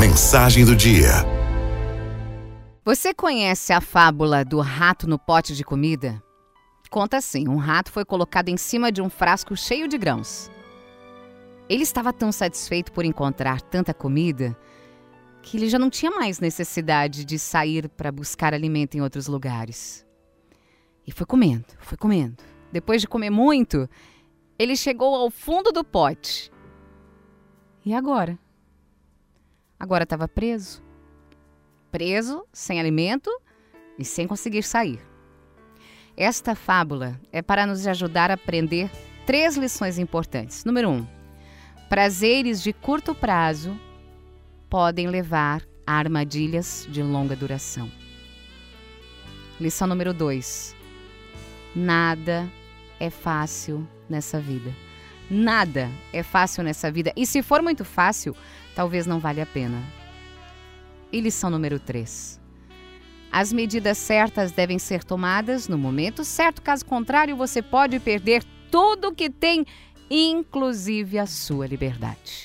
Mensagem do dia. Você conhece a fábula do rato no pote de comida? Conta assim: um rato foi colocado em cima de um frasco cheio de grãos. Ele estava tão satisfeito por encontrar tanta comida que ele já não tinha mais necessidade de sair para buscar alimento em outros lugares. E foi comendo, foi comendo. Depois de comer muito, ele chegou ao fundo do pote. E agora? Agora estava preso. Preso, sem alimento e sem conseguir sair. Esta fábula é para nos ajudar a aprender três lições importantes. Número um, prazeres de curto prazo podem levar a armadilhas de longa duração. Lição número dois, nada é fácil nessa vida. Nada é fácil nessa vida. E se for muito fácil, talvez não valha a pena. E lição número 3. As medidas certas devem ser tomadas no momento certo, caso contrário, você pode perder tudo que tem, inclusive a sua liberdade.